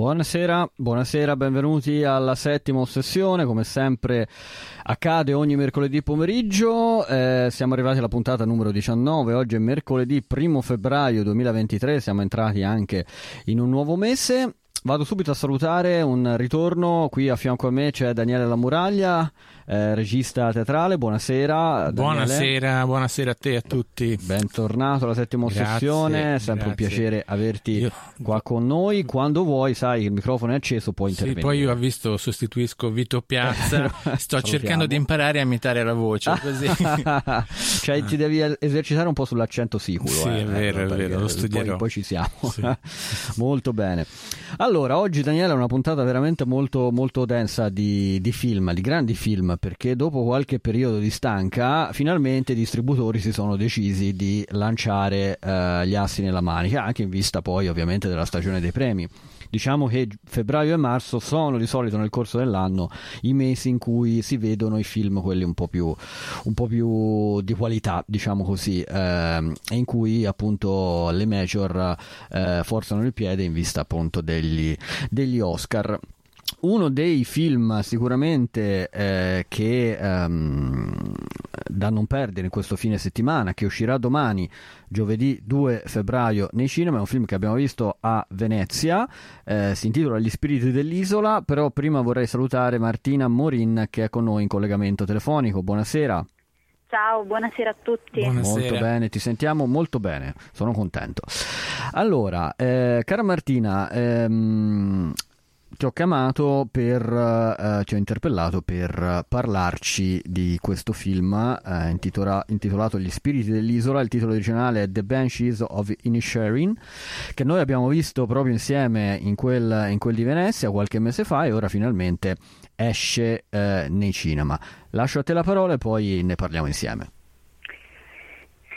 Buonasera, buonasera, benvenuti alla settima ossessione, come sempre accade ogni mercoledì pomeriggio, eh, siamo arrivati alla puntata numero 19, oggi è mercoledì 1 febbraio 2023, siamo entrati anche in un nuovo mese. Vado subito a salutare un ritorno, qui a fianco a me c'è Daniele Lamuraglia, eh, regista teatrale, buonasera. Buonasera, buonasera a te e a tutti. Bentornato alla settima ossessione, è sempre grazie. un piacere averti io... qua con noi. Quando vuoi, sai, il microfono è acceso, puoi intervenire. Sì, poi io ho visto, sostituisco Vito Piazza, sto cercando di imparare a imitare la voce, così. cioè ti devi esercitare un po' sull'accento sicuro. Sì, eh, è vero, è vero, lo studierò. Poi, poi ci siamo. Sì. Molto bene. Allora, oggi Daniele è una puntata veramente molto, molto densa di, di film, di grandi film perché dopo qualche periodo di stanca finalmente i distributori si sono decisi di lanciare eh, gli assi nella manica, anche in vista poi ovviamente della stagione dei premi. Diciamo che febbraio e marzo sono di solito nel corso dell'anno i mesi in cui si vedono i film, quelli un po' più, un po più di qualità, diciamo così, eh, e in cui appunto le major eh, forzano il piede in vista appunto degli, degli Oscar uno dei film sicuramente eh, che ehm, da non perdere in questo fine settimana, che uscirà domani, giovedì 2 febbraio nei cinema, è un film che abbiamo visto a Venezia, eh, si intitola Gli spiriti dell'isola, però prima vorrei salutare Martina Morin che è con noi in collegamento telefonico. Buonasera. Ciao, buonasera a tutti. Buonasera. Molto bene, ti sentiamo molto bene, sono contento. Allora, eh, cara Martina, ehm, ti ho chiamato per, eh, ti ho interpellato per parlarci di questo film eh, intitola, intitolato Gli spiriti dell'isola. Il titolo originale è The Banshees of Inisherin, che noi abbiamo visto proprio insieme in quel, in quel di Venezia qualche mese fa e ora finalmente esce eh, nei cinema. Lascio a te la parola e poi ne parliamo insieme.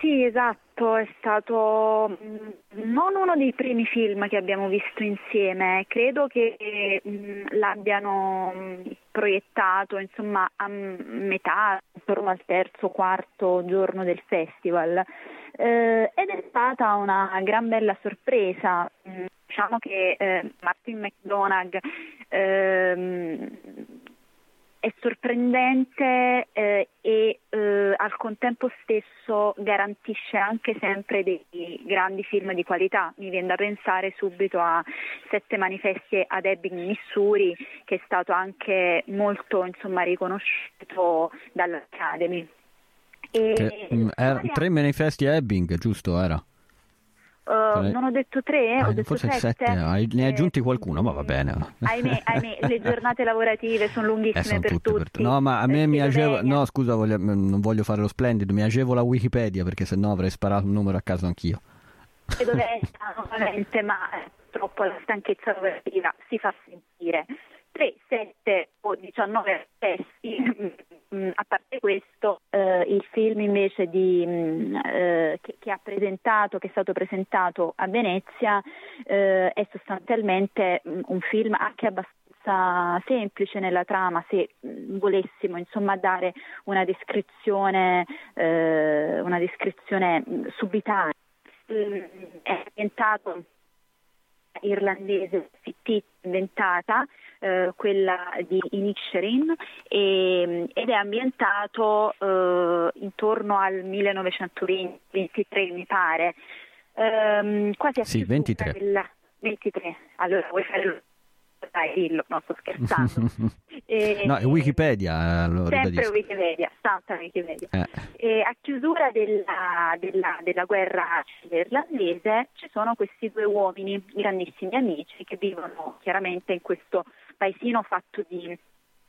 Sì, esatto, è stato mm, non uno dei primi film che abbiamo visto insieme, credo che mm, l'abbiano mm, proiettato insomma a metà, intorno al terzo, quarto giorno del festival eh, ed è stata una gran bella sorpresa. Diciamo che eh, Martin McDonagh eh, è sorprendente eh, e eh, al contempo stesso garantisce anche sempre dei grandi film di qualità. Mi viene da pensare subito a Sette manifesti ad Ebbing, Missouri, che è stato anche molto insomma, riconosciuto dall'Academy. E, che, mh, mm, era, tre manifesti a Ebbing, giusto? Era? Uh, non ho detto tre, ah, ho detto forse sette. sette. ne hai aggiunti qualcuno, ma va bene. Ahimè, ahimè le giornate lavorative sono lunghissime eh, sono per tutti. Per no, ma a me mi agevola. No, scusa, voglio, non voglio fare lo splendido, mi agevola Wikipedia perché sennò avrei sparato un numero a caso anch'io. E dove è nuovamente, ma purtroppo la stanchezza lavorativa si fa sentire. 3, 7 o 19 testi. Mm, a parte questo, eh, il film invece di, mm, eh, che, che, che è stato presentato a Venezia, eh, è sostanzialmente mm, un film anche abbastanza semplice nella trama se volessimo insomma dare una descrizione, eh, una descrizione subitanea. È ambientato irlandese fittizia inventata, eh, quella di Inisherin, e, ed è ambientato eh, intorno al 1923 mi pare. Um, quasi a sì, 23. Del, 23. Allora vuoi fare dai, dillo, no, sto scherzando. e, no, è Wikipedia. Eh, lo sempre ribadisco. Wikipedia, stata Wikipedia. Eh. E a chiusura della, della, della guerra irlandese ci sono questi due uomini, grandissimi amici, che vivono chiaramente in questo paesino fatto di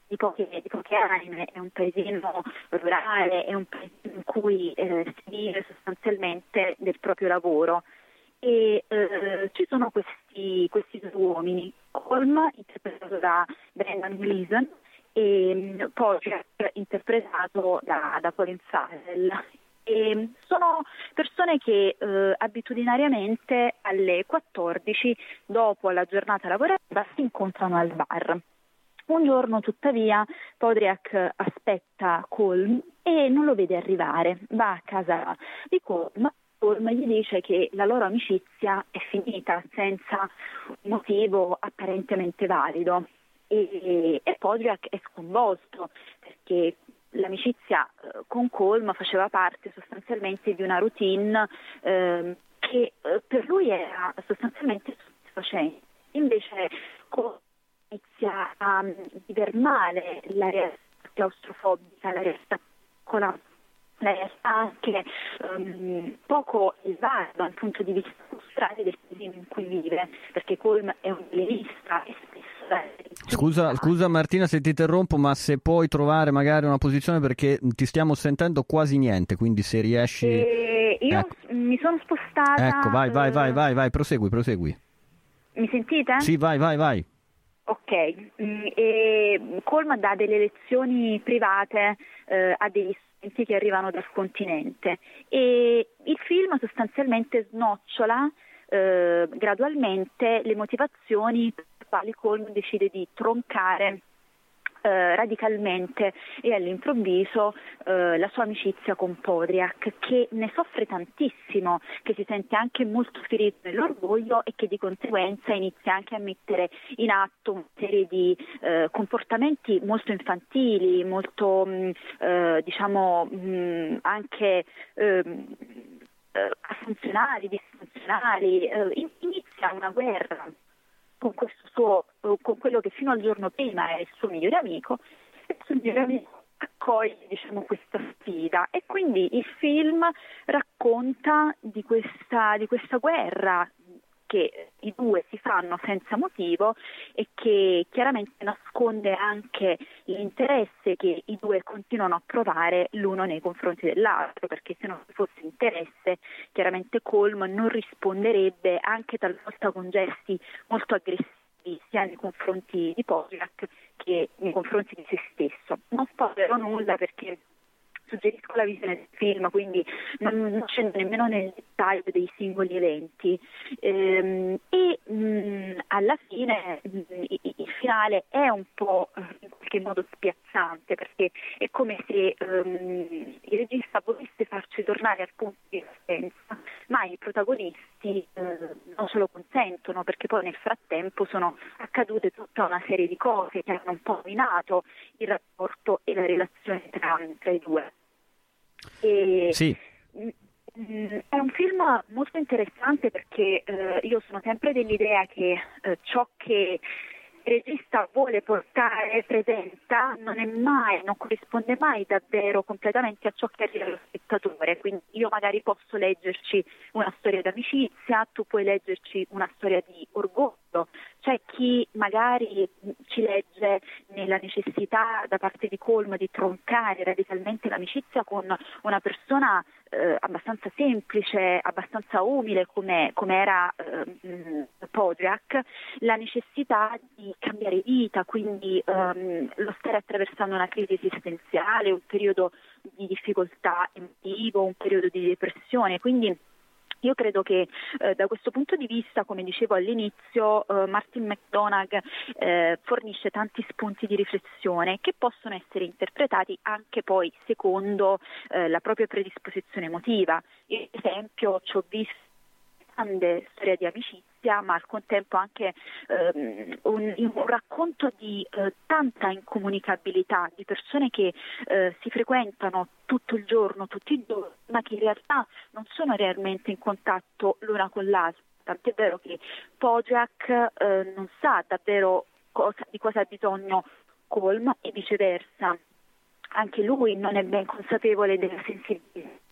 di poche, di poche, anime, è un paesino rurale, è un paesino in cui eh, si vive sostanzialmente del proprio lavoro e eh, ci sono questi, questi, due uomini, Holm interpretato da Brendan Gleeson e mm, Pojak interpretato da, da Colin Farrell. E sono persone che eh, abitudinariamente alle 14 dopo la giornata lavorativa si incontrano al bar. Un giorno tuttavia Podriak aspetta Colm e non lo vede arrivare, va a casa di Colm Colm gli dice che la loro amicizia è finita senza un motivo apparentemente valido e, e Podriak è sconvolto perché l'amicizia eh, con Colm faceva parte sostanzialmente di una routine eh, che per lui era sostanzialmente soddisfacente. Invece Colm inizia a um, viver male la realtà claustrofobica, la realtà piccola anche um, poco elevata dal punto di vista culturale del paese in cui vive, perché Colm è un violinista e spesso Scusa, scusa, Martina se ti interrompo, ma se puoi trovare magari una posizione perché ti stiamo sentendo quasi niente, quindi se riesci... Eh, io ecco. mi sono spostata... Ecco, vai, vai, vai, vai, vai, prosegui, prosegui. Mi sentite? Sì, vai, vai, vai. Ok, mm, e Colm dà delle lezioni private eh, a degli studenti che arrivano dal continente. E il film sostanzialmente snocciola eh, gradualmente le motivazioni per le quali Colm decide di troncare eh, radicalmente e all'improvviso eh, la sua amicizia con Podriak che ne soffre tantissimo, che si sente anche molto ferito nell'orgoglio e che di conseguenza inizia anche a mettere in atto una serie di eh, comportamenti molto infantili, molto mh, mm, eh, diciamo mh, mm, anche ehm, eh, assunzionali, disfunzionali, eh, inizia una guerra con, suo, con quello che fino al giorno prima è il suo migliore amico, e il suo migliore amico accoglie diciamo, questa sfida. E quindi il film racconta di questa, di questa guerra che i due si fanno senza motivo e che chiaramente nasconde anche l'interesse che i due continuano a provare l'uno nei confronti dell'altro, perché se non ci fosse interesse chiaramente Colm non risponderebbe anche talvolta con gesti molto aggressivi sia nei confronti di Polak che nei confronti di se stesso. Non spoilerò nulla perché suggerisco la visione del film, quindi non, scendo nemmeno nel dettaglio dei singoli eventi. Ehm, e mh, alla fine mh, il finale è un po' in qualche modo spiazzante perché è come se um, il regista volesse farci tornare al punto di partenza, ma i protagonisti eh, non ce lo consentono perché poi nel frattempo sono accadute tutta una serie di cose che hanno un po' minato il rapporto e la relazione tra i due. E, sì. Mm, è un film molto interessante perché eh, io sono sempre dell'idea che eh, ciò che regista vuole portare, presenta, non è mai, non corrisponde mai davvero completamente a ciò che arriva allo spettatore. Quindi io magari posso leggerci una storia d'amicizia, tu puoi leggerci una storia di orgoglio. C'è chi magari ci legge nella necessità da parte di Colm di troncare radicalmente l'amicizia con una persona eh, abbastanza semplice, abbastanza umile come, come era eh, Podriak, la necessità di cambiare vita, quindi ehm, lo stare attraversando una crisi esistenziale, un periodo di difficoltà emotivo, un periodo di depressione, quindi io credo che eh, da questo punto di vista, come dicevo all'inizio, eh, Martin McDonagh eh, fornisce tanti spunti di riflessione che possono essere interpretati anche poi secondo eh, la propria predisposizione emotiva. Io, ad esempio, ci ho visto grande storia di amicizia, ma al contempo anche ehm, un, un, racconto di eh, tanta incomunicabilità, di persone che eh, si frequentano tutto il giorno, tutti i giorni, ma che in realtà non sono realmente in contatto l'una con l'altra. Tant'è vero che Pojak eh, non sa davvero cosa, di cosa ha bisogno Colm e viceversa. Anche lui non è ben consapevole della sensibilità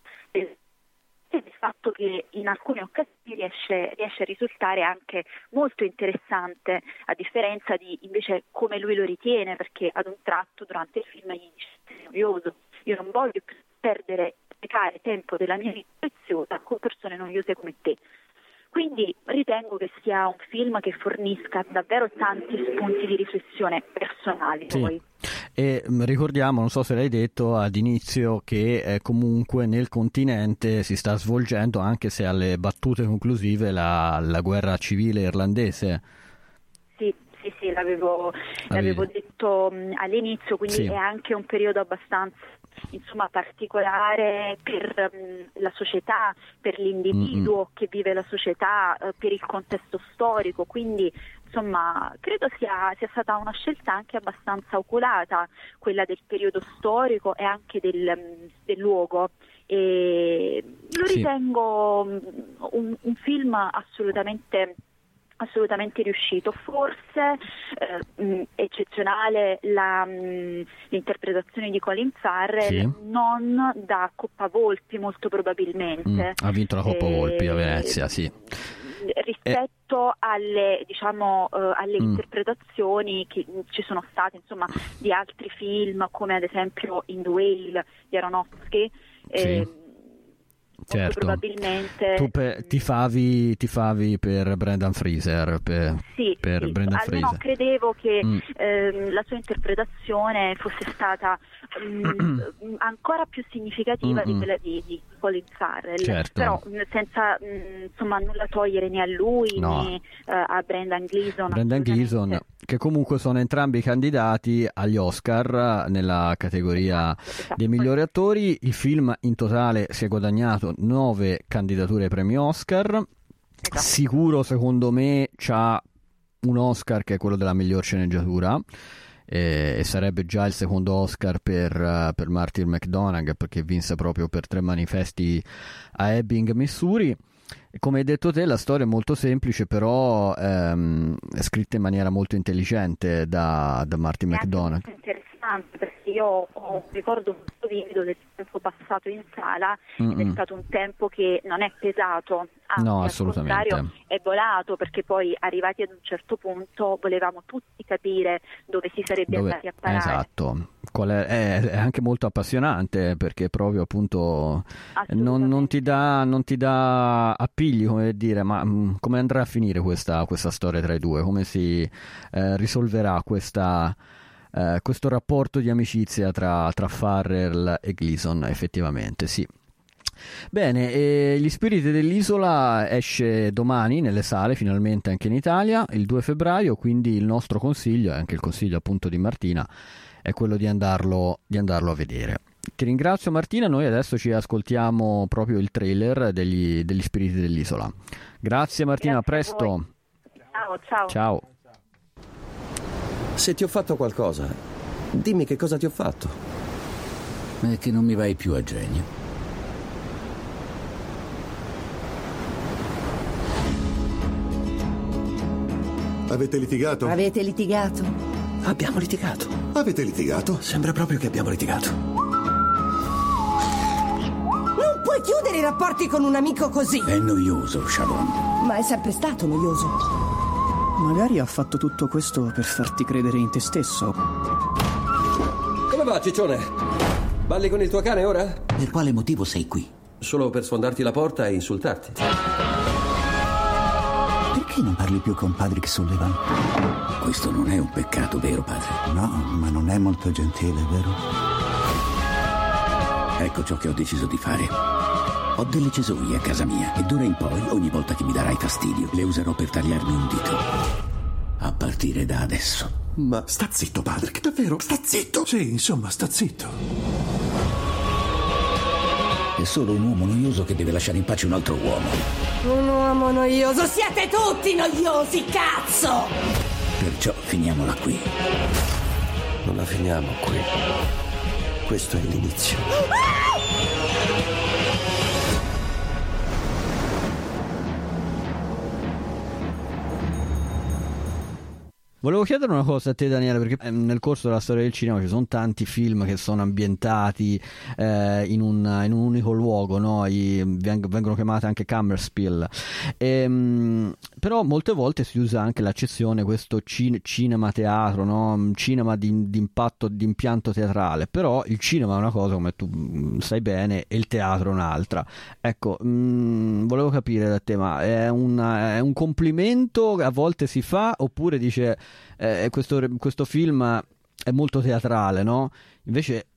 ed il fatto che in alcune occasioni riesce, riesce, a risultare anche molto interessante, a differenza di invece come lui lo ritiene, perché ad un tratto durante il film gli dice è noioso, io non voglio perdere, sprecare tempo della mia vita preziosa con persone noiose come te. Quindi ritengo che sia un film che fornisca davvero tanti spunti di riflessione personali. Sì. E mm, ricordiamo, non so se l'hai detto ad inizio, che eh, comunque nel continente si sta svolgendo, anche se alle battute conclusive, la, la guerra civile irlandese. Sì, sì, sì, l'avevo, l'avevo detto mh, mm, all'inizio, quindi sì. è anche un periodo abbastanza insomma, particolare per um, la società, per l'individuo mm-hmm. che vive la società, uh, per il contesto storico, quindi insomma, credo sia, sia, stata una scelta anche abbastanza oculata, quella del periodo storico e anche del, del luogo. E lo sì. ritengo un, un film assolutamente assolutamente riuscito, forse eh, mh, eccezionale la, mh, l'interpretazione di Colin Farrell, sì. non da Coppa Volpi molto probabilmente. Mm, ha vinto la Coppa e... Volpi a Venezia, sì. Rispetto eh. alle, diciamo, uh, alle mm. interpretazioni che ci sono state insomma, di altri film, come ad esempio In the Whale di Aronofsky, sì. Certo. probabilmente tu pe- tifavi, tifavi per Brendan Fraser per, sì, per sì. Brendan Almeno Fraser. credevo che mm. ehm, la sua interpretazione fosse stata mm, ancora più significativa Mm-mm. di quella di, di Colin Farrell certo. però senza mh, insomma nulla togliere né a lui no. né uh, a Brendan Gleeson Brendan Gleeson che comunque sono entrambi candidati agli Oscar nella categoria esatto, esatto. dei migliori attori il film in totale si è guadagnato nove candidature ai premi Oscar esatto. sicuro secondo me c'ha un Oscar che è quello della miglior sceneggiatura e, e sarebbe già il secondo Oscar per, uh, per Martin McDonagh perché vinse proprio per tre manifesti a Ebbing, Missouri. Come hai detto te, la storia è molto semplice, però ehm, è scritta in maniera molto intelligente da, da Martin McDonagh. Interessante io ho un ricordo molto vivido del tempo passato in sala Mm-mm. ed è stato un tempo che non è pesato Anzi, no, assolutamente. è volato perché poi arrivati ad un certo punto volevamo tutti capire dove si sarebbe dove... andati a parare. Esatto, è... È, è, anche molto appassionante perché proprio appunto non, non, ti dà, non, ti dà, appigli come dire ma mh, mm, come andrà a finire questa, questa, storia tra i due, come si eh, risolverà questa... Uh, questo rapporto di amicizia tra, tra Farrell e Gleason effettivamente sì Bene, Gli Spiriti dell'Isola esce domani nelle sale, finalmente anche in Italia, il 2 febbraio, quindi il nostro consiglio, e anche il consiglio appunto di Martina, è quello di andarlo, di andarlo a vedere. Ti ringrazio Martina, noi adesso ci ascoltiamo proprio il trailer degli, degli Spiriti dell'Isola. Grazie Martina, Grazie a presto. Ciao, ciao. Ciao. Se ti ho fatto qualcosa, dimmi che cosa ti ho fatto. È che non mi vai più a genio. Avete litigato? Avete litigato? Abbiamo litigato. Avete litigato? Sembra proprio che abbiamo litigato. Non puoi chiudere i rapporti con un amico così. È noioso, Shalom. Ma è sempre stato noioso. Magari ha fatto tutto questo per farti credere in te stesso. Come va, ciccione? Balli con il tuo cane ora? Per quale motivo sei qui? Solo per sfondarti la porta e insultarti. Perché non parli più con Patrick Sullivan? Questo non è un peccato, vero padre? No, ma non è molto gentile, vero? Ecco ciò che ho deciso di fare. Ho delle cesoie a casa mia e d'ora in poi, ogni volta che mi darai fastidio, le userò per tagliarmi un dito. A partire da adesso. Ma sta zitto, Patrick, davvero? Sta zitto! Sì, insomma, sta zitto. È solo un uomo noioso che deve lasciare in pace un altro uomo. Un uomo noioso? Siete tutti noiosi, cazzo! Perciò finiamola qui. Non la finiamo qui. Questo è l'inizio. Ah! Volevo chiedere una cosa a te, Daniele, perché ehm, nel corso della storia del cinema ci sono tanti film che sono ambientati eh, in, un, in, un, unico luogo, no? I, vengono chiamati anche Kammerspiel. E, ehm, però molte volte si usa anche l'accezione questo cin- cinema-teatro, no? cinema di, di, impatto, di impianto teatrale. Però il cinema è una cosa, come tu mm, sai bene, e il teatro è un'altra. Ecco, mh, mm, volevo capire da te, ma è, una, è un complimento che a volte si fa oppure dice eh, questo, questo film è molto teatrale, no? Invece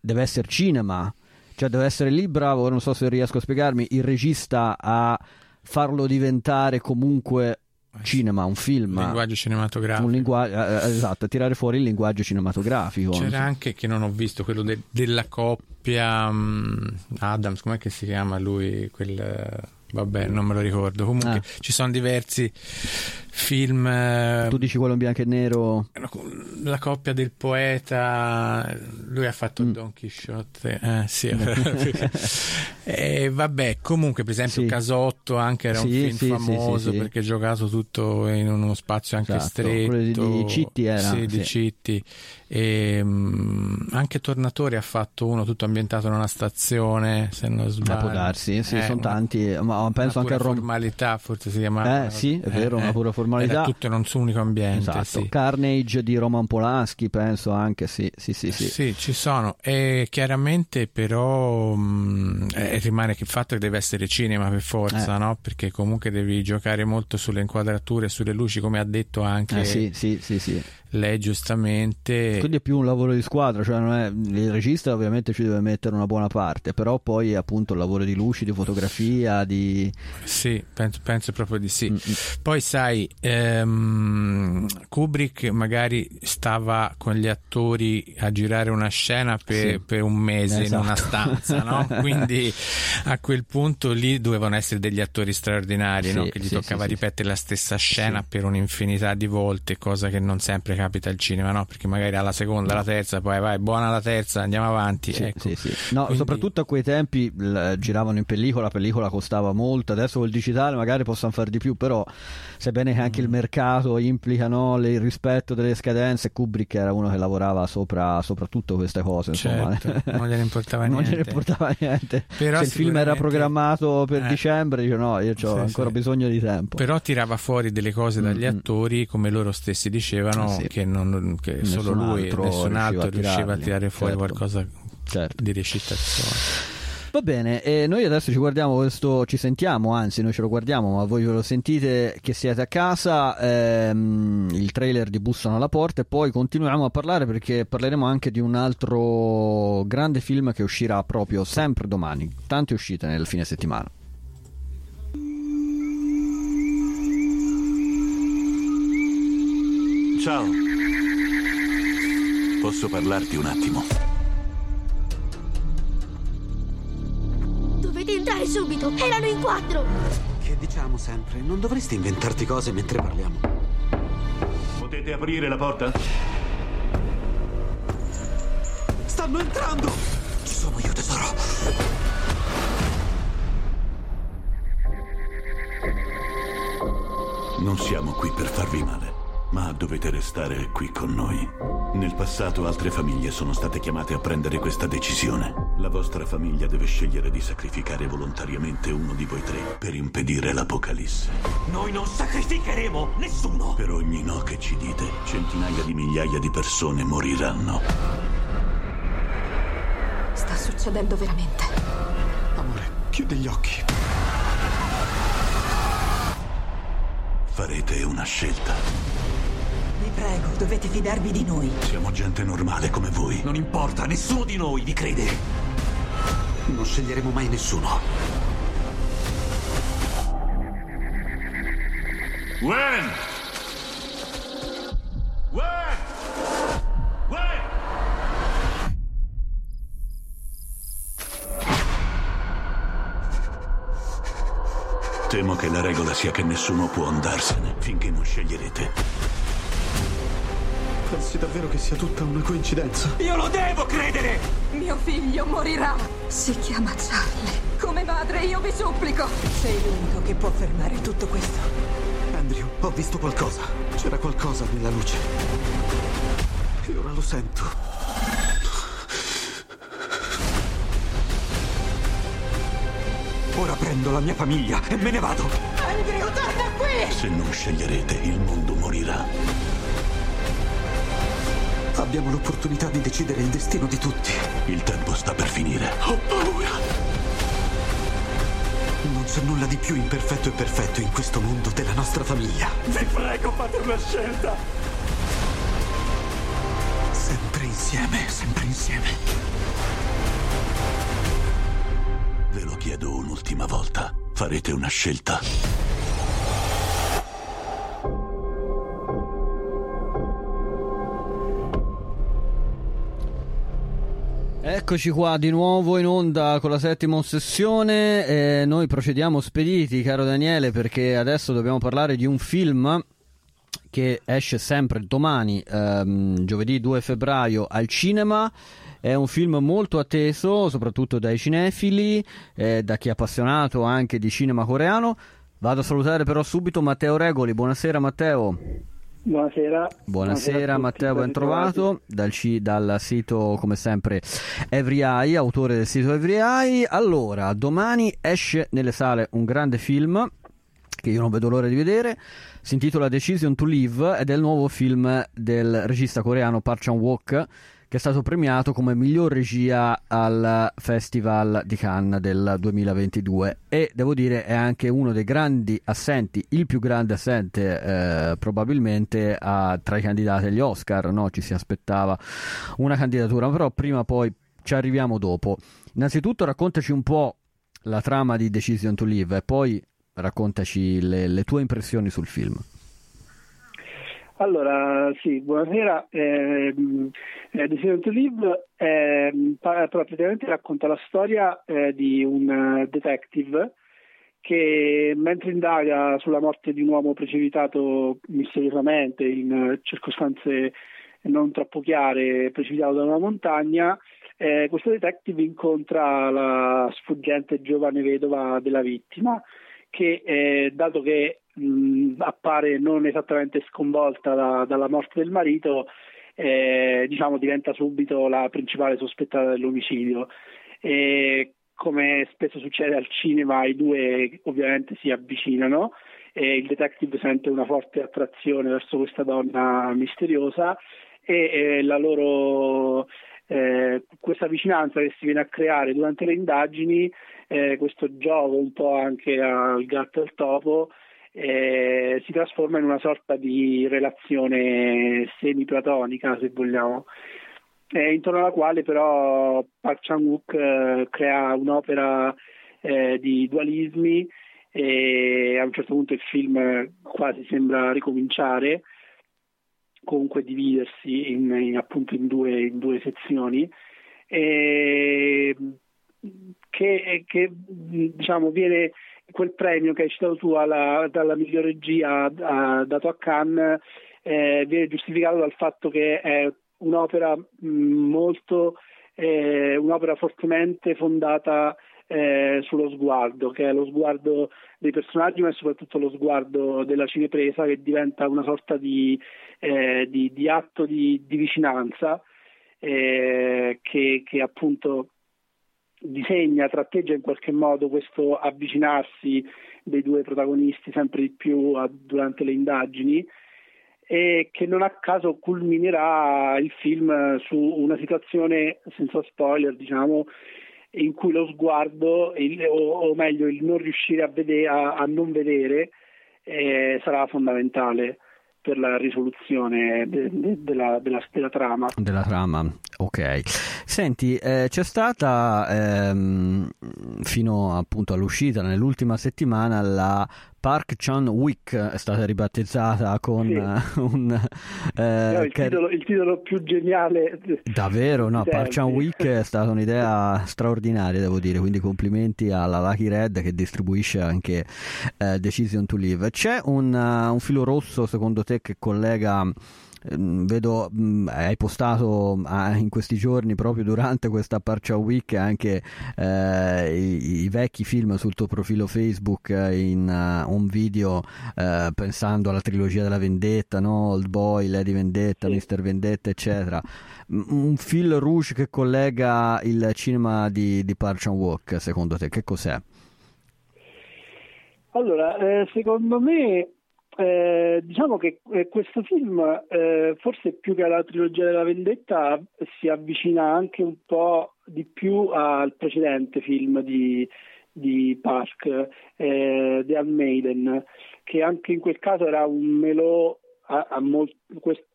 deve essere cinema, cioè deve essere lì bravo, non so se riesco a spiegarmi, il regista a farlo diventare comunque cinema, un film. Un linguaggio cinematografico. Un linguaggio, eh, eh, esatto, tirare fuori il linguaggio cinematografico. C'era anche che non ho visto quello de- della coppia um, Adams, com'è che si chiama lui? Quel, vabbè, non me lo ricordo. Comunque ah. ci sono diversi film. Eh, tu dici quello in bianco e nero? La coppia del poeta, lui ha fatto mm. Don Quixote. Eh, sì, e vabbè, comunque, per esempio, sì. Casotto anche era sì, un film sì, famoso perché giocato tutto in uno spazio anche esatto. stretto. Quello di, Citti era. Sì, di Citti. E, um, anche Tornatori ha fatto uno tutto ambientato in una stazione, se non sbaglio. può darsi, sì, eh, sono tanti, ma penso anche a Roma. formalità, forse si chiama. Eh, sì, è vero, eh, una pura formalità. Era tutto in un unico ambiente. Esatto. Sì. Carnage di Roman Polanski, penso anche, sì, sì, sì. Sì, sì ci sono. E chiaramente però mh, eh, rimane il fatto che deve essere cinema per forza, Eh. no? Perché comunque devi giocare molto sulle inquadrature, sulle luci, come ha detto anche Eh, sì, sì, sì, sì. lei giustamente. Quindi è più un lavoro di squadra, cioè non è, il regista ovviamente ci deve mettere una buona parte, però poi appunto il lavoro di luci, di fotografia, di... Sì, penso, penso proprio di sì. Mm-mm. Poi sai, ehm, Kubrick magari stava con gli attori a girare una scena per, Sì. per un mese Esatto. in una stanza, no? Quindi a quel punto lì dovevano essere degli attori straordinari, Sì, no? che gli sì, toccava ripetere la stessa scena per un'infinità di volte, cosa che non sempre capita al cinema, no? Perché magari alla seconda, alla terza, poi vai, buona la terza, andiamo avanti. Ecco. No, Quindi- soprattutto a quei tempi giravano in pellicola, la pellicola costava molto, adesso col digitale magari possono fare di più, però sebbene che anche il Mm. mercato implica no, il rispetto delle scadenze, Kubrick era uno che lavorava sopra soprattutto queste cose, insomma. Certo, non gliene importava Non niente. gliene importava niente. Se il film era programmato per Eh. dicembre, dice no, io ho Sì, ancora sì. bisogno di tempo. Però tirava fuori delle cose dagli Mm, mm. attori, come loro stessi dicevano, Ah, sì. che, non, che solo lui, altro nessun altro riusciva a riusciva a tirarli, tirare fuori certo. qualcosa Certo. di recitazione. Va bene, e noi adesso ci guardiamo questo, ci sentiamo, anzi noi ce lo guardiamo, ma voi ve lo sentite che siete a casa, ehm, il trailer di Bussano alla porta e poi continuiamo a parlare perché parleremo anche di un altro grande film che uscirà proprio sempre domani, tante uscite nel fine settimana. Ciao. Posso parlarti un attimo? Dovete entrare subito! Erano in quattro! Che diciamo sempre, non dovresti inventarti cose mentre parliamo. Potete aprire la porta? Stanno entrando! Ci sono io, tesoro. Non siamo qui per farvi male, ma dovete restare qui con noi. Nel passato altre famiglie sono state chiamate a prendere questa decisione. La vostra famiglia deve scegliere di sacrificare volontariamente uno di voi tre per impedire l'apocalisse. Noi non sacrificheremo nessuno! Per ogni no che ci dite, centinaia di migliaia di persone moriranno. Sta succedendo veramente. Amore, chiudi gli occhi. Farete una scelta. Vi prego, dovete fidarvi di noi. Siamo gente normale come voi. Non importa, nessuno di noi vi crede. Non sceglieremo mai nessuno. Gwen! Gwen! Gwen! Temo che la regola sia che nessuno può andarsene finché non sceglierete. Pensi davvero che sia tutta una coincidenza? Io lo devo credere! Mio figlio morirà. Si chiama Charlie. Come madre io vi supplico. Sei l'unico che può fermare tutto questo. Andrew, ho visto qualcosa. C'era qualcosa nella luce. E ora lo sento. Ora prendo la mia famiglia e me ne vado. Andrew, torna qui! Se non sceglierete, il mondo morirà. Abbiamo l'opportunità di decidere il destino di tutti. Il tempo sta per finire. Ho paura. Non c'è nulla di più imperfetto e perfetto in questo mondo della nostra famiglia. Vi prego, fate una scelta. Sempre insieme, sempre insieme. Ve lo chiedo un'ultima volta. Farete una scelta? Eccoci qua di nuovo in onda con la settima ossessione. Eh, noi procediamo spediti, caro Daniele, perché adesso dobbiamo parlare di un film che esce sempre domani, ehm, giovedì 2 febbraio, al cinema. È un film molto atteso, soprattutto dai cinefili, eh, da chi è appassionato anche di cinema coreano. Vado a salutare però subito Matteo Regoli. Buonasera Matteo. Buonasera. Buonasera, Matteo, ben trovato dal, dal, sito come sempre Every Eye, autore del sito Every Eye. Allora, domani esce nelle sale un grande film che io non vedo l'ora di vedere, si intitola Decision to Live ed è il nuovo film del regista coreano Park Chan-wook che è stato premiato come miglior regia al Festival di Cannes del 2022 e devo dire è anche uno dei grandi assenti, il più grande assente eh, probabilmente a, tra i candidati agli Oscar, no? ci si aspettava una candidatura, però prima poi ci arriviamo dopo. Innanzitutto raccontaci un po' la trama di Decision to Live e poi raccontaci le, le tue impressioni sul film. Allora, sì, buonasera. Eh, eh, Decision to Live eh, praticamente racconta la storia eh, di un uh, detective che mentre indaga sulla morte di un uomo precipitato misteriosamente in uh, circostanze non troppo chiare, precipitato da una montagna, eh, questo detective incontra la sfuggente giovane vedova della vittima che, eh, dato che mh, appare non esattamente sconvolta da, dalla morte del marito, eh, diciamo, diventa subito la principale sospettata dell'omicidio. E, come spesso succede al cinema, i due ovviamente si avvicinano e il detective sente una forte attrazione verso questa donna misteriosa e, e la loro eh, questa vicinanza che si viene a creare durante le indagini, eh, questo gioco un po' anche al gatto e al topo, eh, si trasforma in una sorta di relazione semi-platonica, se vogliamo, eh, intorno alla quale però Park Chan-wook eh, crea un'opera eh, di dualismi e a un certo punto il film quasi sembra ricominciare, comunque dividersi in, in, appunto in due, in due sezioni. E, che, che diciamo, viene quel premio che hai citato tu alla, dalla miglior regia uh, dato a Cannes eh, viene giustificato dal fatto che è un'opera mh, molto eh, un'opera fortemente fondata eh, sullo sguardo, che è lo sguardo dei personaggi, ma soprattutto lo sguardo della cinepresa che diventa una sorta di, eh, di, di atto di, di vicinanza eh, che, che appunto disegna, tratteggia in qualche modo questo avvicinarsi dei due protagonisti sempre di più a, durante le indagini e che non a caso culminerà il film su una situazione senza spoiler, diciamo, in cui lo sguardo, il, o, o, meglio il non riuscire a, vedere, a, a non vedere, eh, sarà fondamentale per la risoluzione de, de, della, della, della, trama. Della trama, ok. Senti, eh, c'è stata ehm, fino appunto all'uscita nell'ultima settimana la Park Chan Week è stata ribattezzata con sì. un eh, no, il, che... titolo, il, titolo, più geniale davvero? No Park Chan Week è stata un'idea straordinaria devo dire. Quindi complimenti alla Lucky Red che distribuisce anche eh, Decision to Live. C'è un, uh, un filo rosso secondo te che collega vedo mh, hai postato ah, in questi giorni proprio durante questa Parcia Week anche eh, i, i, vecchi film sul tuo profilo Facebook in uh, un video uh, pensando alla trilogia della vendetta no? Old Boy, Lady Vendetta, sì. Mister Vendetta eccetera un fil rouge che collega il cinema di, di Park Chan-wook secondo te che cos'è? Allora, eh, secondo me eh, diciamo che eh, questo film, eh, forse più che alla trilogia della vendetta, si avvicina anche un po' di più al precedente film di, di Park, eh, The Maiden, che anche in quel caso era un melò,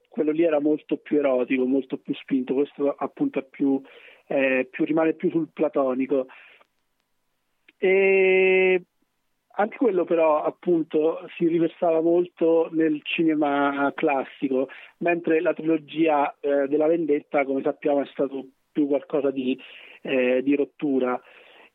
quello lì era molto più erotico, molto più spinto, questo appunto più, eh, più, rimane più sul platonico. E anche quello però appunto si riversava molto nel cinema classico, mentre la trilogia eh, della vendetta, come sappiamo, è stato più qualcosa di, eh, di rottura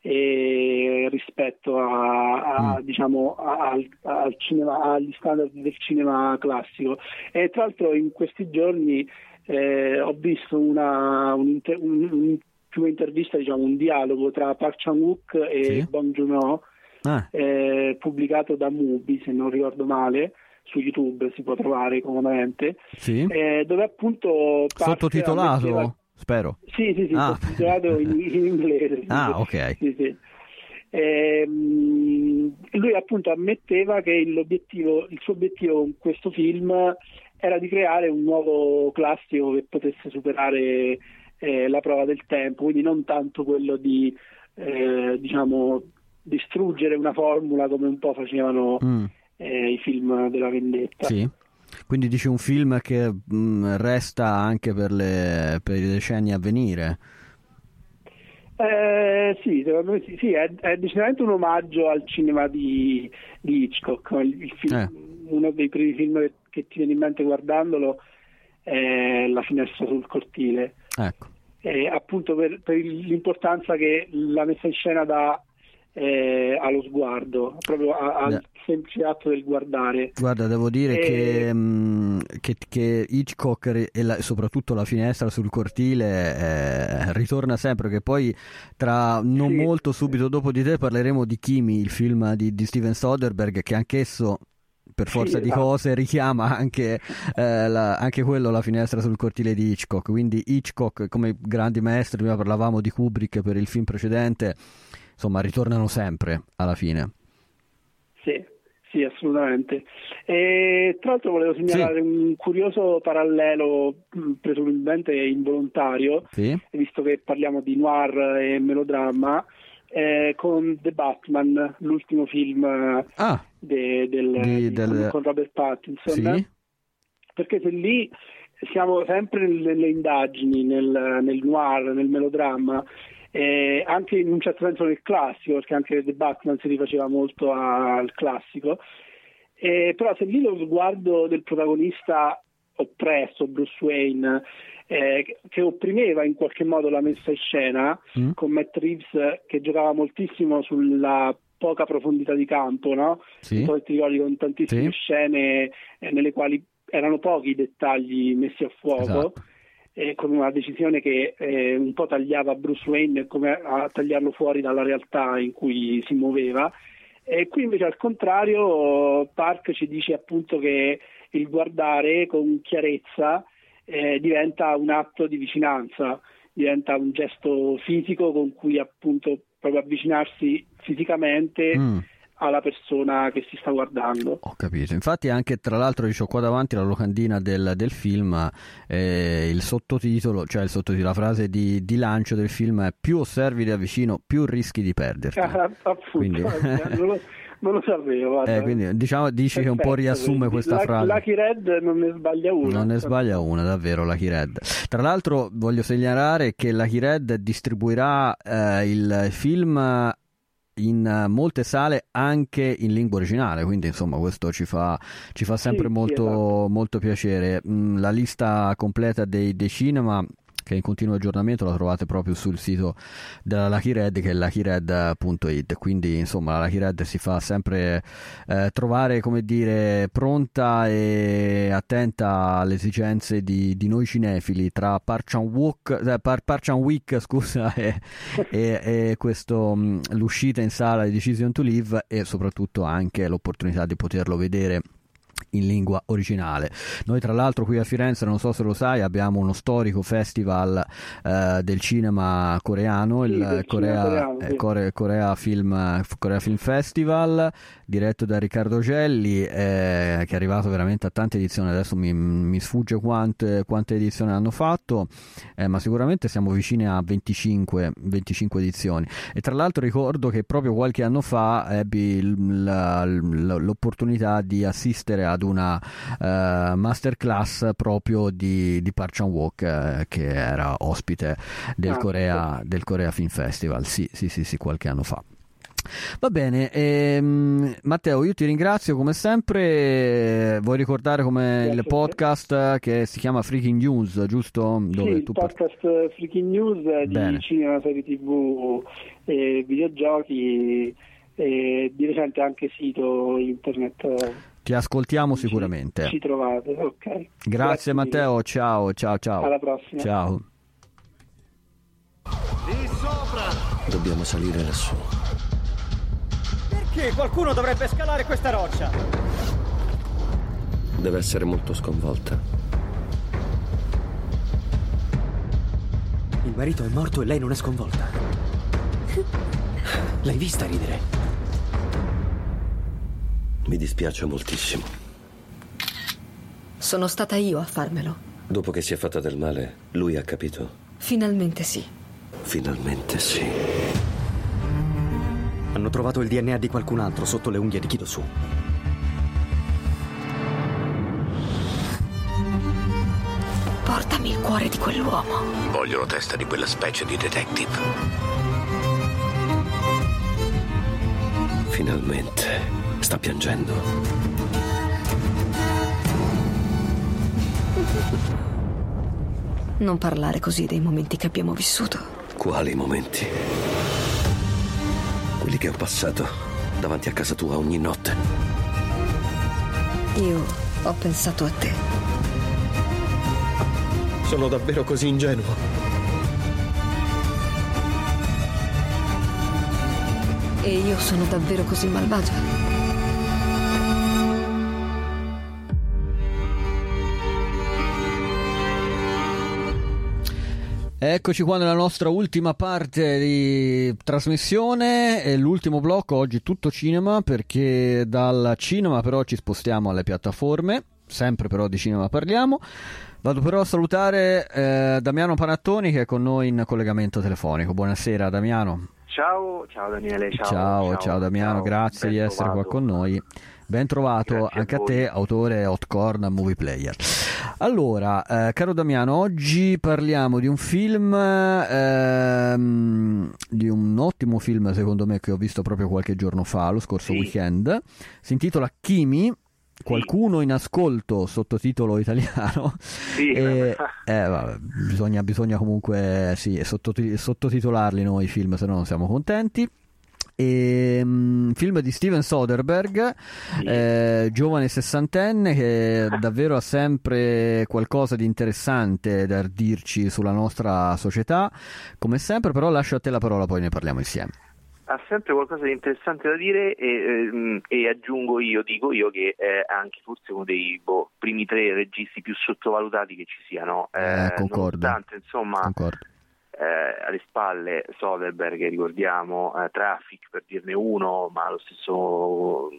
eh, rispetto a, a, mm. diciamo, al, al cinema, agli standard del cinema classico. E tra l'altro in questi giorni eh, ho visto una, un, un, un, più intervista, diciamo, un dialogo tra Park Chan-wook e sì. Bong Joon-ho ah. eh, pubblicato da Mubi, se non ricordo male su YouTube si può trovare comodamente, sì. eh, dove appunto sottotitolato, ammetteva... spero. Sì, sì, sì, ah. sottotitolato in, in inglese. Ah, ok. Sì, sì. Eh, lui appunto ammetteva che il suo obiettivo con questo film era di creare un nuovo classico che potesse superare eh, la prova del tempo, quindi non tanto quello di eh, diciamo distruggere una formula come un po' facevano mm. eh, i film della vendetta. Sì. Quindi dici un film che mh, mm, resta anche per, le, per, i decenni a venire. Eh, sì, secondo me sì, sì è, è, decisamente un omaggio al cinema di, di Hitchcock. Il, il film, eh. Uno dei primi film che, che, ti viene in mente guardandolo è La finestra sul cortile. Ecco. Eh, appunto per, per, l'importanza che la messa in scena dà eh, allo sguardo, proprio a, al yeah. semplice atto del guardare. Guarda, devo dire e... che, mh, mm, che, che, Hitchcock e la, soprattutto la finestra sul cortile eh, ritorna sempre, che poi tra non sì. molto subito dopo di te parleremo di Kimi, il film di, di Steven Soderbergh, che anch'esso per forza sì, di esatto. cose richiama anche, eh, la, anche, quello la finestra sul cortile di Hitchcock quindi Hitchcock come grandi maestri prima parlavamo di Kubrick per il film precedente insomma ritornano sempre alla fine. Sì, sì, assolutamente. E, tra l'altro volevo segnalare sì. un curioso parallelo, presumibilmente involontario, sì. visto che parliamo di noir e melodramma, eh, con The Batman, l'ultimo film ah, de, del, di, del... con Robert Pattinson. Sì. Perché se lì siamo sempre nelle indagini, nel, nel noir, nel melodramma, eh, anche in un certo senso nel classico, perché anche The Batman si rifaceva molto al classico, eh, però se lì lo sguardo del protagonista oppresso, Bruce Wayne, eh, che opprimeva in qualche modo la messa in scena, mm. con Matt Reeves che giocava moltissimo sulla poca profondità di campo, no? Sì. ti ricordi con tantissime sì. scene eh, nelle quali erano pochi i dettagli messi a fuoco. Esatto eh, con una decisione che eh, un po' tagliava Bruce Wayne come a tagliarlo fuori dalla realtà in cui si muoveva. E qui invece al contrario Park ci dice appunto che il guardare con chiarezza eh, diventa un atto di vicinanza, diventa un gesto fisico con cui appunto proprio avvicinarsi fisicamente mm alla persona che si sta guardando. Ho capito, infatti anche tra l'altro ho qua davanti la locandina del, del film, eh, il sottotitolo, cioè il sottotitolo, la frase di, di, lancio del film è più osservi da vicino, più rischi di perderti. Ah, appunto, quindi... non, lo, non lo sapevo. Eh, quindi, diciamo, dici Perfetto, che un po' riassume questa la, frase. Lucky Red non ne sbaglia una. Non ne sbaglia una, davvero, Lucky Red. Tra l'altro voglio segnalare che Lucky Red distribuirà eh, il film in eh, molte sale anche in lingua originale, quindi insomma questo ci fa, ci fa sempre sì, molto, sì, esatto. molto, piacere. Mm, la lista completa dei, dei cinema che è in continuo aggiornamento la trovate proprio sul sito della Lucky Red che è luckyred.it quindi insomma la Lucky Red si fa sempre eh, trovare come dire pronta e attenta alle esigenze di, di noi cinefili tra Parchan, Walk, eh, Par, Parchan Week scusa, e, e, e questo, mm, l'uscita in sala di Decision to Live e soprattutto anche l'opportunità di poterlo vedere in lingua originale. Noi tra l'altro qui a Firenze, non so se lo sai, abbiamo uno storico festival eh, del cinema coreano, sì, il Corea, coreano, sì. eh, Corea, Film, Corea, Film, Festival, diretto da Riccardo Gelli, eh, che è arrivato veramente a tante edizioni, adesso mi, mi sfugge quante, quante, edizioni hanno fatto, eh, ma sicuramente siamo vicini a 25, 25, edizioni. E tra l'altro ricordo che proprio qualche anno fa ebbi l'opportunità di assistere ad una uh, masterclass proprio di, di Park Chan-wook uh, che era ospite del, ah, Corea, del Corea Film Festival, sì, sì, sì, sì, qualche anno fa. Va bene, ehm, Matteo, io ti ringrazio come sempre. Vuoi ricordare come Grazie il podcast che si chiama Freaking News, giusto? Dove sì, tu il podcast par- Freaking News di bene. cinema, serie tv e videogiochi e di recente anche sito internet. Ti ascoltiamo sicuramente. Ci, ci trovate, ok. Grazie, Grazie Matteo, ciao, ciao, ciao. Alla prossima. Ciao. Lì sopra! Dobbiamo salire lassù. Perché qualcuno dovrebbe scalare questa roccia? Deve essere molto sconvolta. Il marito è morto e lei non è sconvolta. L'hai vista ridere? Mi dispiace moltissimo. Sono stata io a farmelo. Dopo che si è fatta del male, lui ha capito? Finalmente sì. Finalmente sì. Hanno trovato il DNA di qualcun altro sotto le unghie di Kidosu. Portami il cuore di quell'uomo. Voglio la testa di quella specie di detective. Finalmente sta piangendo. Non parlare così dei momenti che abbiamo vissuto. Quali momenti? Quelli che ho passato davanti a casa tua ogni notte. Io ho pensato a te. Sono davvero così ingenuo. E io sono davvero così malvagia? Eccoci qua nella nostra ultima parte di trasmissione, l'ultimo blocco, oggi tutto cinema perché dal cinema però ci spostiamo alle piattaforme, sempre però di cinema parliamo. Vado però a salutare eh, Damiano Panattoni che è con noi in collegamento telefonico. Buonasera Damiano. Ciao, ciao Daniele, ciao. Ciao, ciao, ciao Damiano, ciao, grazie di essere qua con noi. Ben trovato grazie anche a, a, te, autore Hotcorn Movie Player. Allora, eh, caro Damiano, oggi parliamo di un film, ehm, di un ottimo film secondo me che ho visto proprio qualche giorno fa, lo scorso sì. weekend. Si intitola Kimi qualcuno in ascolto sottotitolo italiano sì, e, eh, vabbè, bisogna, bisogna, comunque sì, sottotitolarli noi i film se no non siamo contenti e, um, film di Steven Soderbergh sì. eh, giovane sessantenne che davvero ha sempre qualcosa di interessante da dirci sulla nostra società come sempre però lascio a te la parola poi ne parliamo insieme ha sempre qualcosa di interessante da dire e, ehm, e aggiungo io, dico io, che è anche forse uno dei boh, primi tre registi più sottovalutati che ci siano. Eh, eh, concordo. Nonostante, insomma, concordo. Eh, alle spalle Soderbergh, ricordiamo, eh, Traffic per dirne uno, ma lo stesso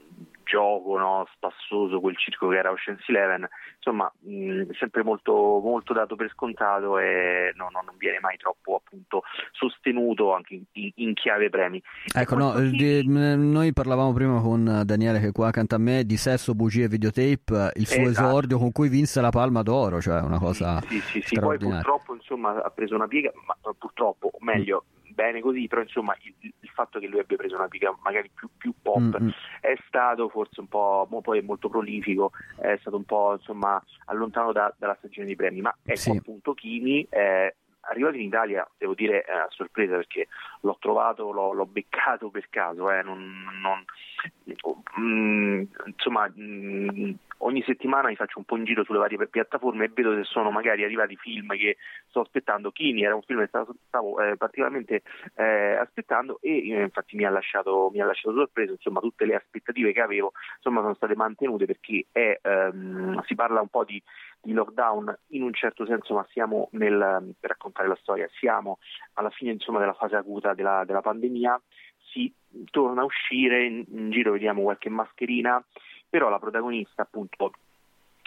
gioco no, spassoso, quel circo che era Ocean's Eleven, insomma mh, sempre molto, molto, dato per scontato e no, no, non viene mai troppo appunto sostenuto anche in, in chiave premi. Ecco, no, di, noi parlavamo prima con Daniele che qua accanto a me di Sesso, Bugie e Videotape, il suo esatto. esordio con cui vinse la Palma d'Oro, cioè una cosa sì, sì, sì, sì. poi purtroppo insomma ha preso una piega, ma purtroppo, o meglio, bene così, però insomma il, il, fatto che lui abbia preso una piega magari più, più pop mm-hmm. è stato forse un po', poi è molto prolifico, è stato un po' insomma allontanato da, dalla stagione dei premi, ma ecco sì. appunto Kimi è arrivato in Italia, devo dire a sorpresa perché l'ho trovato, l'ho, l'ho beccato per caso, eh, non, non, mm, insomma mh, mm, ogni settimana mi faccio un po' in giro sulle varie piattaforme e vedo se sono magari arrivati film che sto aspettando. Kini era un film che stavo, stavo eh, particolarmente eh, aspettando e eh, infatti mi ha, lasciato, mi ha lasciato sorpreso, insomma tutte le aspettative che avevo insomma, sono state mantenute perché è, ehm, si parla un po' di, di, lockdown in un certo senso, ma siamo nel, per raccontare la storia, siamo alla fine insomma, della fase acuta della, della pandemia, si torna a uscire, in, in giro vediamo qualche mascherina però la protagonista appunto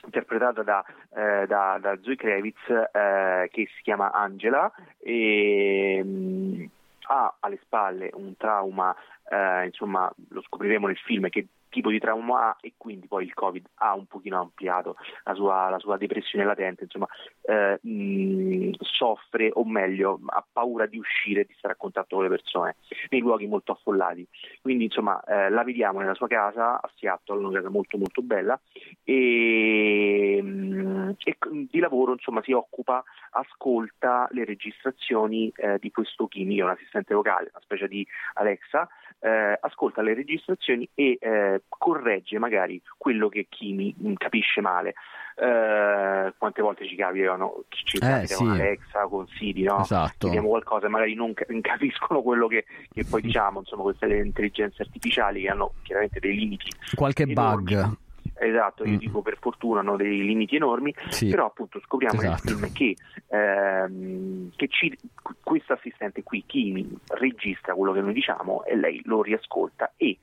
interpretata da, eh, da, da Zoe Kravitz eh, che si chiama Angela e mh, mm, ha alle spalle un trauma, eh, insomma lo scopriremo nel film, che tipo di trauma ha e quindi poi il Covid ha un pochino ampliato la sua, la sua depressione latente, insomma eh, mh, soffre o meglio ha paura di uscire e di stare a contatto con le persone nei luoghi molto affollati. Quindi insomma eh, la vediamo nella sua casa a Seattle, una casa molto molto bella e, mh, e di lavoro insomma si occupa, ascolta le registrazioni eh, di questo Kimi, che è un assistente vocale, una specie di Alexa, eh, ascolta le registrazioni e eh, corregge magari quello che Kimi capisce male. Eh, quante volte ci capitano ci Eh, sì. con Alexa, con Siri, no? Esatto. Chiediamo qualcosa e magari non capiscono quello che, che poi diciamo, insomma, queste intelligenze artificiali che hanno chiaramente dei limiti Qualche enormi. bug. Esatto, io Mm. dico per fortuna hanno dei limiti enormi, Sì. però appunto scopriamo nel Esatto. film che, ehm, che ci, questo assistente qui, Kimi, registra quello che noi diciamo e lei lo riascolta e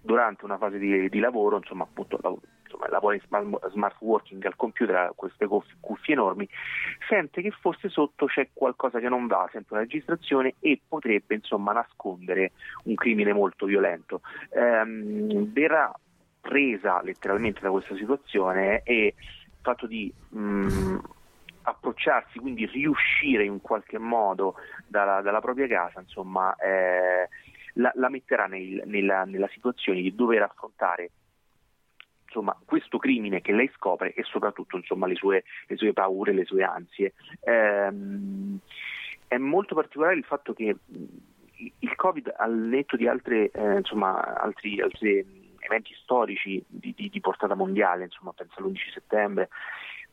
durante una fase di, di lavoro, insomma appunto insomma, lavora in smart, smart working al computer, ha queste cuff- cuffie enormi, sente che forse sotto c'è qualcosa che non va, sente una registrazione e potrebbe insomma nascondere un crimine molto violento. Ehm, verrà presa letteralmente da questa situazione e il fatto di mh, approcciarsi, quindi riuscire in qualche modo dalla, dalla propria casa, insomma, eh, la, la metterà nel- nella, nella situazione di dover affrontare insomma, questo crimine che lei scopre e soprattutto insomma, le, sue, le sue paure, le sue ansie. Ehm, è molto particolare il fatto che il Covid, al netto di altre, eh, insomma, altri, altri eventi storici di, di- di portata mondiale, insomma, penso all'11 settembre,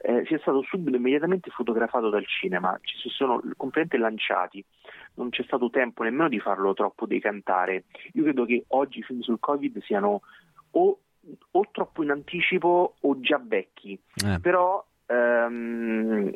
eh, sia stato subito immediatamente fotografato dal cinema, ci si sono completamente lanciati, non c'è stato tempo nemmeno di farlo troppo decantare. Io credo che oggi i film sul Covid siano o, o troppo in anticipo o già vecchi, Eh. però ehm,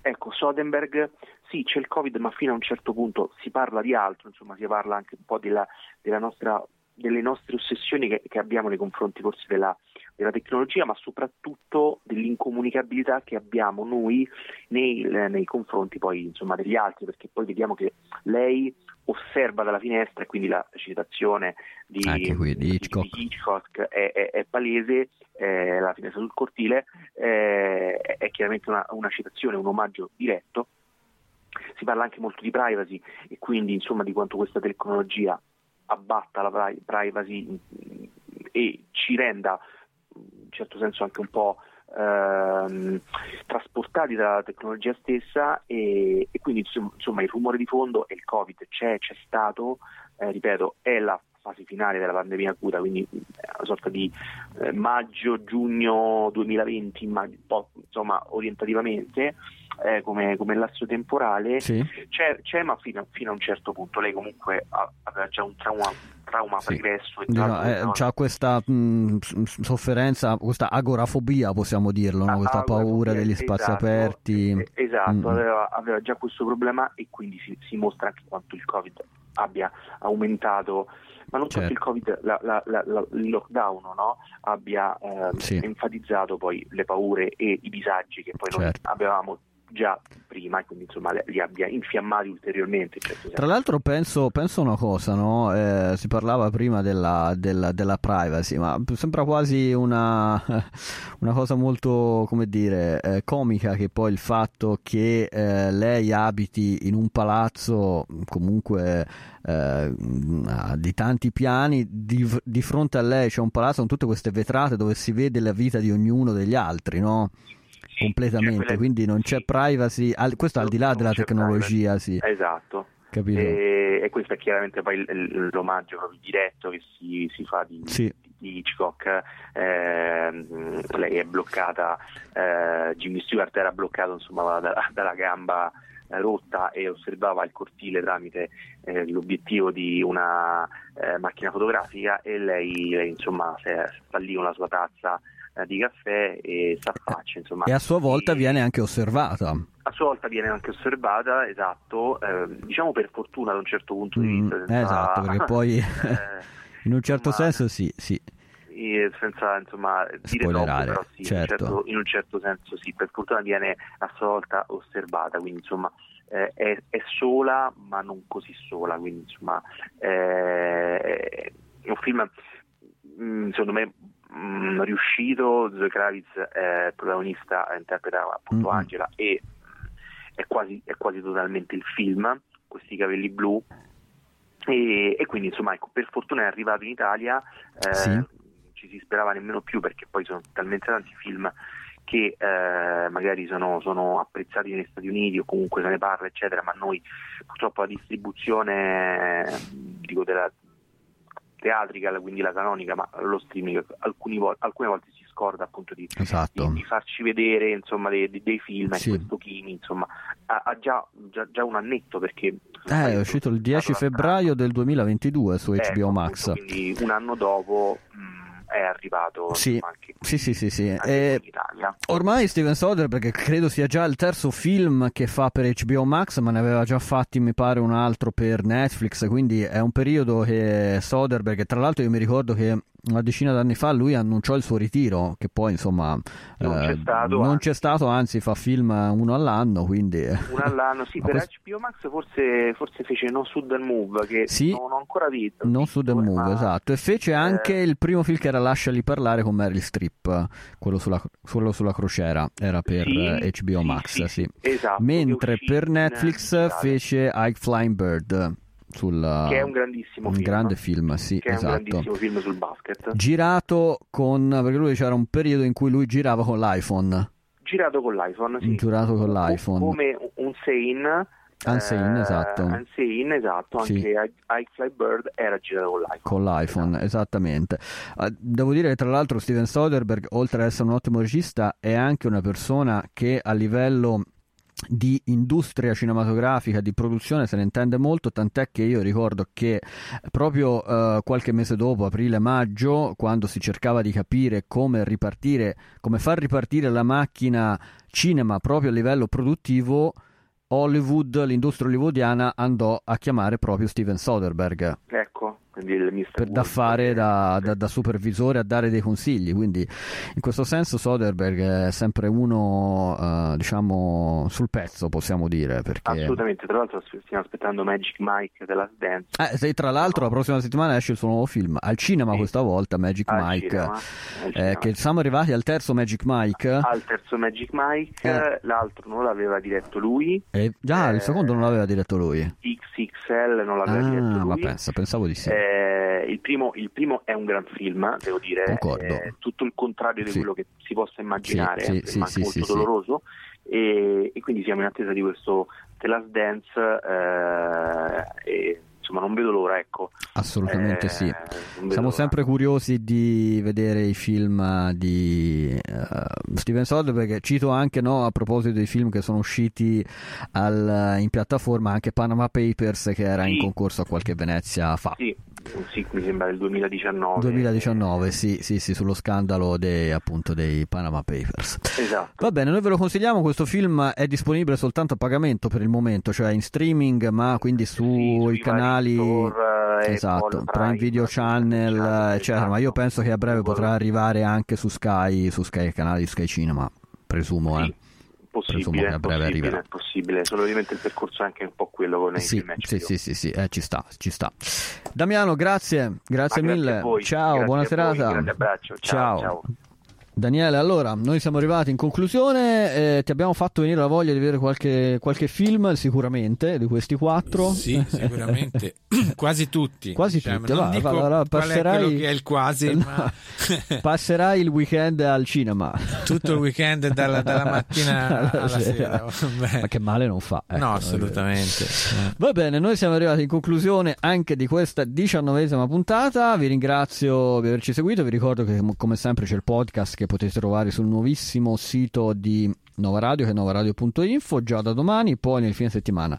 ecco, Soderbergh sì c'è il Covid ma fino a un certo punto si parla di altro, insomma si parla anche un po' della, della nostra, delle nostre ossessioni che, che abbiamo nei confronti forse della, della tecnologia, ma soprattutto dell'incomunicabilità che abbiamo noi nei, nei confronti poi insomma degli altri, perché poi vediamo che lei osserva dalla finestra e quindi la citazione di, Anche qui, di Hitchcock. di Hitchcock è, è- è palese, eh, la finestra sul cortile eh, è, è chiaramente una, una citazione, un omaggio diretto. Si parla anche molto di privacy e quindi insomma di quanto questa tecnologia abbatta la pri- privacy mh, e ci renda in certo senso anche un po' ehm, trasportati dalla tecnologia stessa e, e quindi insomma, il rumore di fondo è il Covid, c'è, c'è stato, eh, ripeto, è la fase finale della pandemia acuta, quindi è una sorta di eh, maggio-giugno 2020, immag- un po', insomma orientativamente eh, come, come lasso temporale, Sì. c'è, c'è, ma fino, fino a un certo punto lei comunque aveva già un trauma, trauma pregresso e tra No, eh, no, c'ha questa mh, s- sofferenza, questa agorafobia, possiamo dirlo, no? questa paura degli spazi esatto, aperti. eh, Esatto, Mm. aveva, aveva già questo problema e quindi si, si mostra anche quanto il Covid abbia aumentato, ma non Certo. il Covid, la- la- la- la- il lockdown no? abbia ehm, Sì. enfatizzato poi le paure e i disagi che poi Certo. noi avevamo già prima e quindi insomma li abbia infiammati ulteriormente. certo. Tra l'altro penso, penso una cosa, no? Eh, si parlava prima della, della- della privacy, ma sembra quasi una, una cosa molto, come dire, eh, comica che poi il fatto che eh, lei abiti in un palazzo comunque eh, di tanti piani, di, di fronte a lei c'è un palazzo con tutte queste vetrate dove si vede la vita di ognuno degli altri, no? Completamente, quelle- quindi non c'è privacy, al- questo al di là della tecnologia, sì. Esatto. Capito? E, e questo è chiaramente poi l'omaggio proprio diretto che si, si fa di, Sì. Hitchcock. Ehm, lei è bloccata, eh, Jimmy Stewart era bloccato insomma, da- dalla gamba eh, rotta e osservava il cortile tramite eh, l'obiettivo di una eh, macchina fotografica e lei, lei, insomma sta lì con la sua tazza di caffè e s'affaccia insomma E a sua volta viene anche osservata. a sua volta viene anche osservata, esatto, ehm, diciamo per fortuna da un certo punto di Mm, vista. senza- esatto, perché poi eh, in un certo insomma, senso sì, sì. eh, senza insomma dire troppo, però sì, certo. in, un certo, in un certo senso sì, per fortuna viene a sua volta osservata, quindi insomma eh, è, è sola ma non così sola, quindi insomma eh, è un film mh, secondo me mh, riuscito, Zoe Kravitz è protagonista, interpreta appunto Mm-mm. Angela e è quasi, è quasi totalmente il film, questi capelli blu. E, e quindi insomma ecco, per fortuna è arrivato in Italia, eh, Sì. ci si sperava nemmeno più perché poi sono talmente tanti film che eh, magari sono, sono apprezzati negli Stati Uniti o comunque se ne parla eccetera, ma noi purtroppo la distribuzione eh, dico della teatrica, quindi la canonica, ma lo streaming alcuni vo- alcune volte si scorda appunto di, Esatto. di- di farci vedere insomma dei, dei- film Sì. questo Kimi insomma ha, ha già, già, già un annetto perché Eh, è uscito il 10 febbraio del 2022 su Ecco, HBO Max. appunto, quindi un anno dopo mh, è arrivato Sì, anche sì, sì, sì, sì. anche E in Italia. ormai Steven Soderbergh credo sia già il terzo film che fa per HBO Max, ma ne aveva già fatti, mi pare, un altro per Netflix, quindi è un periodo che Soderbergh, tra l'altro io mi ricordo che una decina d'anni fa lui annunciò il suo ritiro, che poi insomma Non c'è eh, stato, non anzi. c'è stato, anzi fa film uno all'anno, quindi... un all'anno sì per questo- HBO Max forse, forse fece No Sudden Move che Sì. non ho ancora visto Non su The Move, ma- esatto. E fece anche eh, il primo film che era Lasciali parlare con Meryl Streep, quello sulla, quello sulla crociera, era per Sì, eh, HBO sì, Max, sì, esatto, Mentre per Netflix fece Ike Flying Bird, sul, che è un grandissimo un film grande film, sì, che è un esatto. grandissimo film sul basket Girato con, perché lui c'era un periodo in cui lui girava con l'iPhone, girato con l'iPhone sì. girato con l'iPhone. come un Sane Unsane, esatto. Unsane, esatto Sì. anche Ike Fly Bird era girato con l'iPhone con l'iPhone, esattamente. Eh, Devo dire che tra l'altro Steven Soderbergh, oltre ad essere un ottimo regista, è anche una persona che a livello di industria cinematografica, di produzione se ne intende molto, tant'è che io ricordo che proprio eh, qualche mese dopo, aprile-maggio, quando si cercava di capire come ripartire, come far ripartire la macchina cinema proprio a livello produttivo, Hollywood, l'industria hollywoodiana andò a chiamare proprio Steven Soderbergh. Ecco quindi il Mr. per, da fare eh, da, da- da supervisore a dare dei consigli. Quindi, in questo senso, Soderbergh è sempre uno, eh, diciamo, sul pezzo, possiamo dire. Perché... assolutamente tra l'altro stiamo aspettando Magic Mike della Dance Eh, se tra l'altro la prossima settimana esce il suo nuovo film al cinema questa volta Magic Al Mike cinema, eh, che siamo arrivati al terzo Magic Mike al terzo Magic Mike Eh. l'altro non l'aveva diretto lui e già il Eh, secondo non l'aveva diretto lui XXL non l'aveva diretto ah ma lui pensa pensavo di sì Eh, il, primo, il primo è un gran film, devo dire, è tutto il contrario di Sì. quello che si possa immaginare, Sì, sì, film sì, molto doloroso. E, e quindi siamo in attesa di questo The Last Dance eh, e insomma non vedo l'ora, ecco. Assolutamente Eh, sì. Siamo l'ora. sempre curiosi di vedere i film di eh, Steven Soderbergh. perché Cito anche no, a proposito dei film che sono usciti al- in piattaforma anche Panama Papers che era in Sì. concorso a qualche Venezia fa. Sì, sì, mi sembra del 2019. 2019, sì, sì, sì, sullo scandalo dei, appunto dei Panama Papers. Esatto. Va bene, noi ve lo consigliamo, questo film è disponibile soltanto a pagamento per il momento, cioè in streaming, ma quindi sui sui canali store, eh, esatto, Prime Video Channel, Channel, eccetera, ma io penso che a breve potrà arrivare anche su Sky, su Sky canali di Sky Cinema, presumo, eh. Possibile, che a breve possibile, arriverà. possibile, solo ovviamente il percorso è anche un po' quello con i Sì, film sì, HBO. sì, sì, sì, eh, ci sta, ci sta. Damiano, grazie, grazie Ma grazie mille. a voi, ciao, grazie buona voi, serata. grande abbraccio, ciao, ciao. Daniele, allora, noi siamo arrivati in conclusione, eh, ti abbiamo fatto venire la voglia di vedere qualche, qualche film, sicuramente, di questi quattro. Sì, sicuramente. quasi tutti. Quasi diciamo. tutti, va, va, va, è passerai- che è il quasi, No, ma passerai il weekend al cinema. tutto il weekend dalla, dalla mattina alla sera. vabbè. Ma che male non fa. ecco. No, assolutamente. Va bene, noi siamo arrivati in conclusione anche di questa diciannovesima puntata. Vi ringrazio di averci seguito. Vi ricordo che, come sempre, c'è il podcast che potete trovare sul nuovissimo sito di Nova Radio, che è novaradio.info, già da domani. Poi nel fine settimana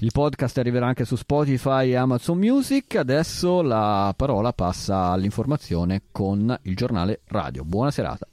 il podcast arriverà anche su Spotify e Amazon Music. Adesso la parola passa all'informazione con il giornale radio. Buona serata.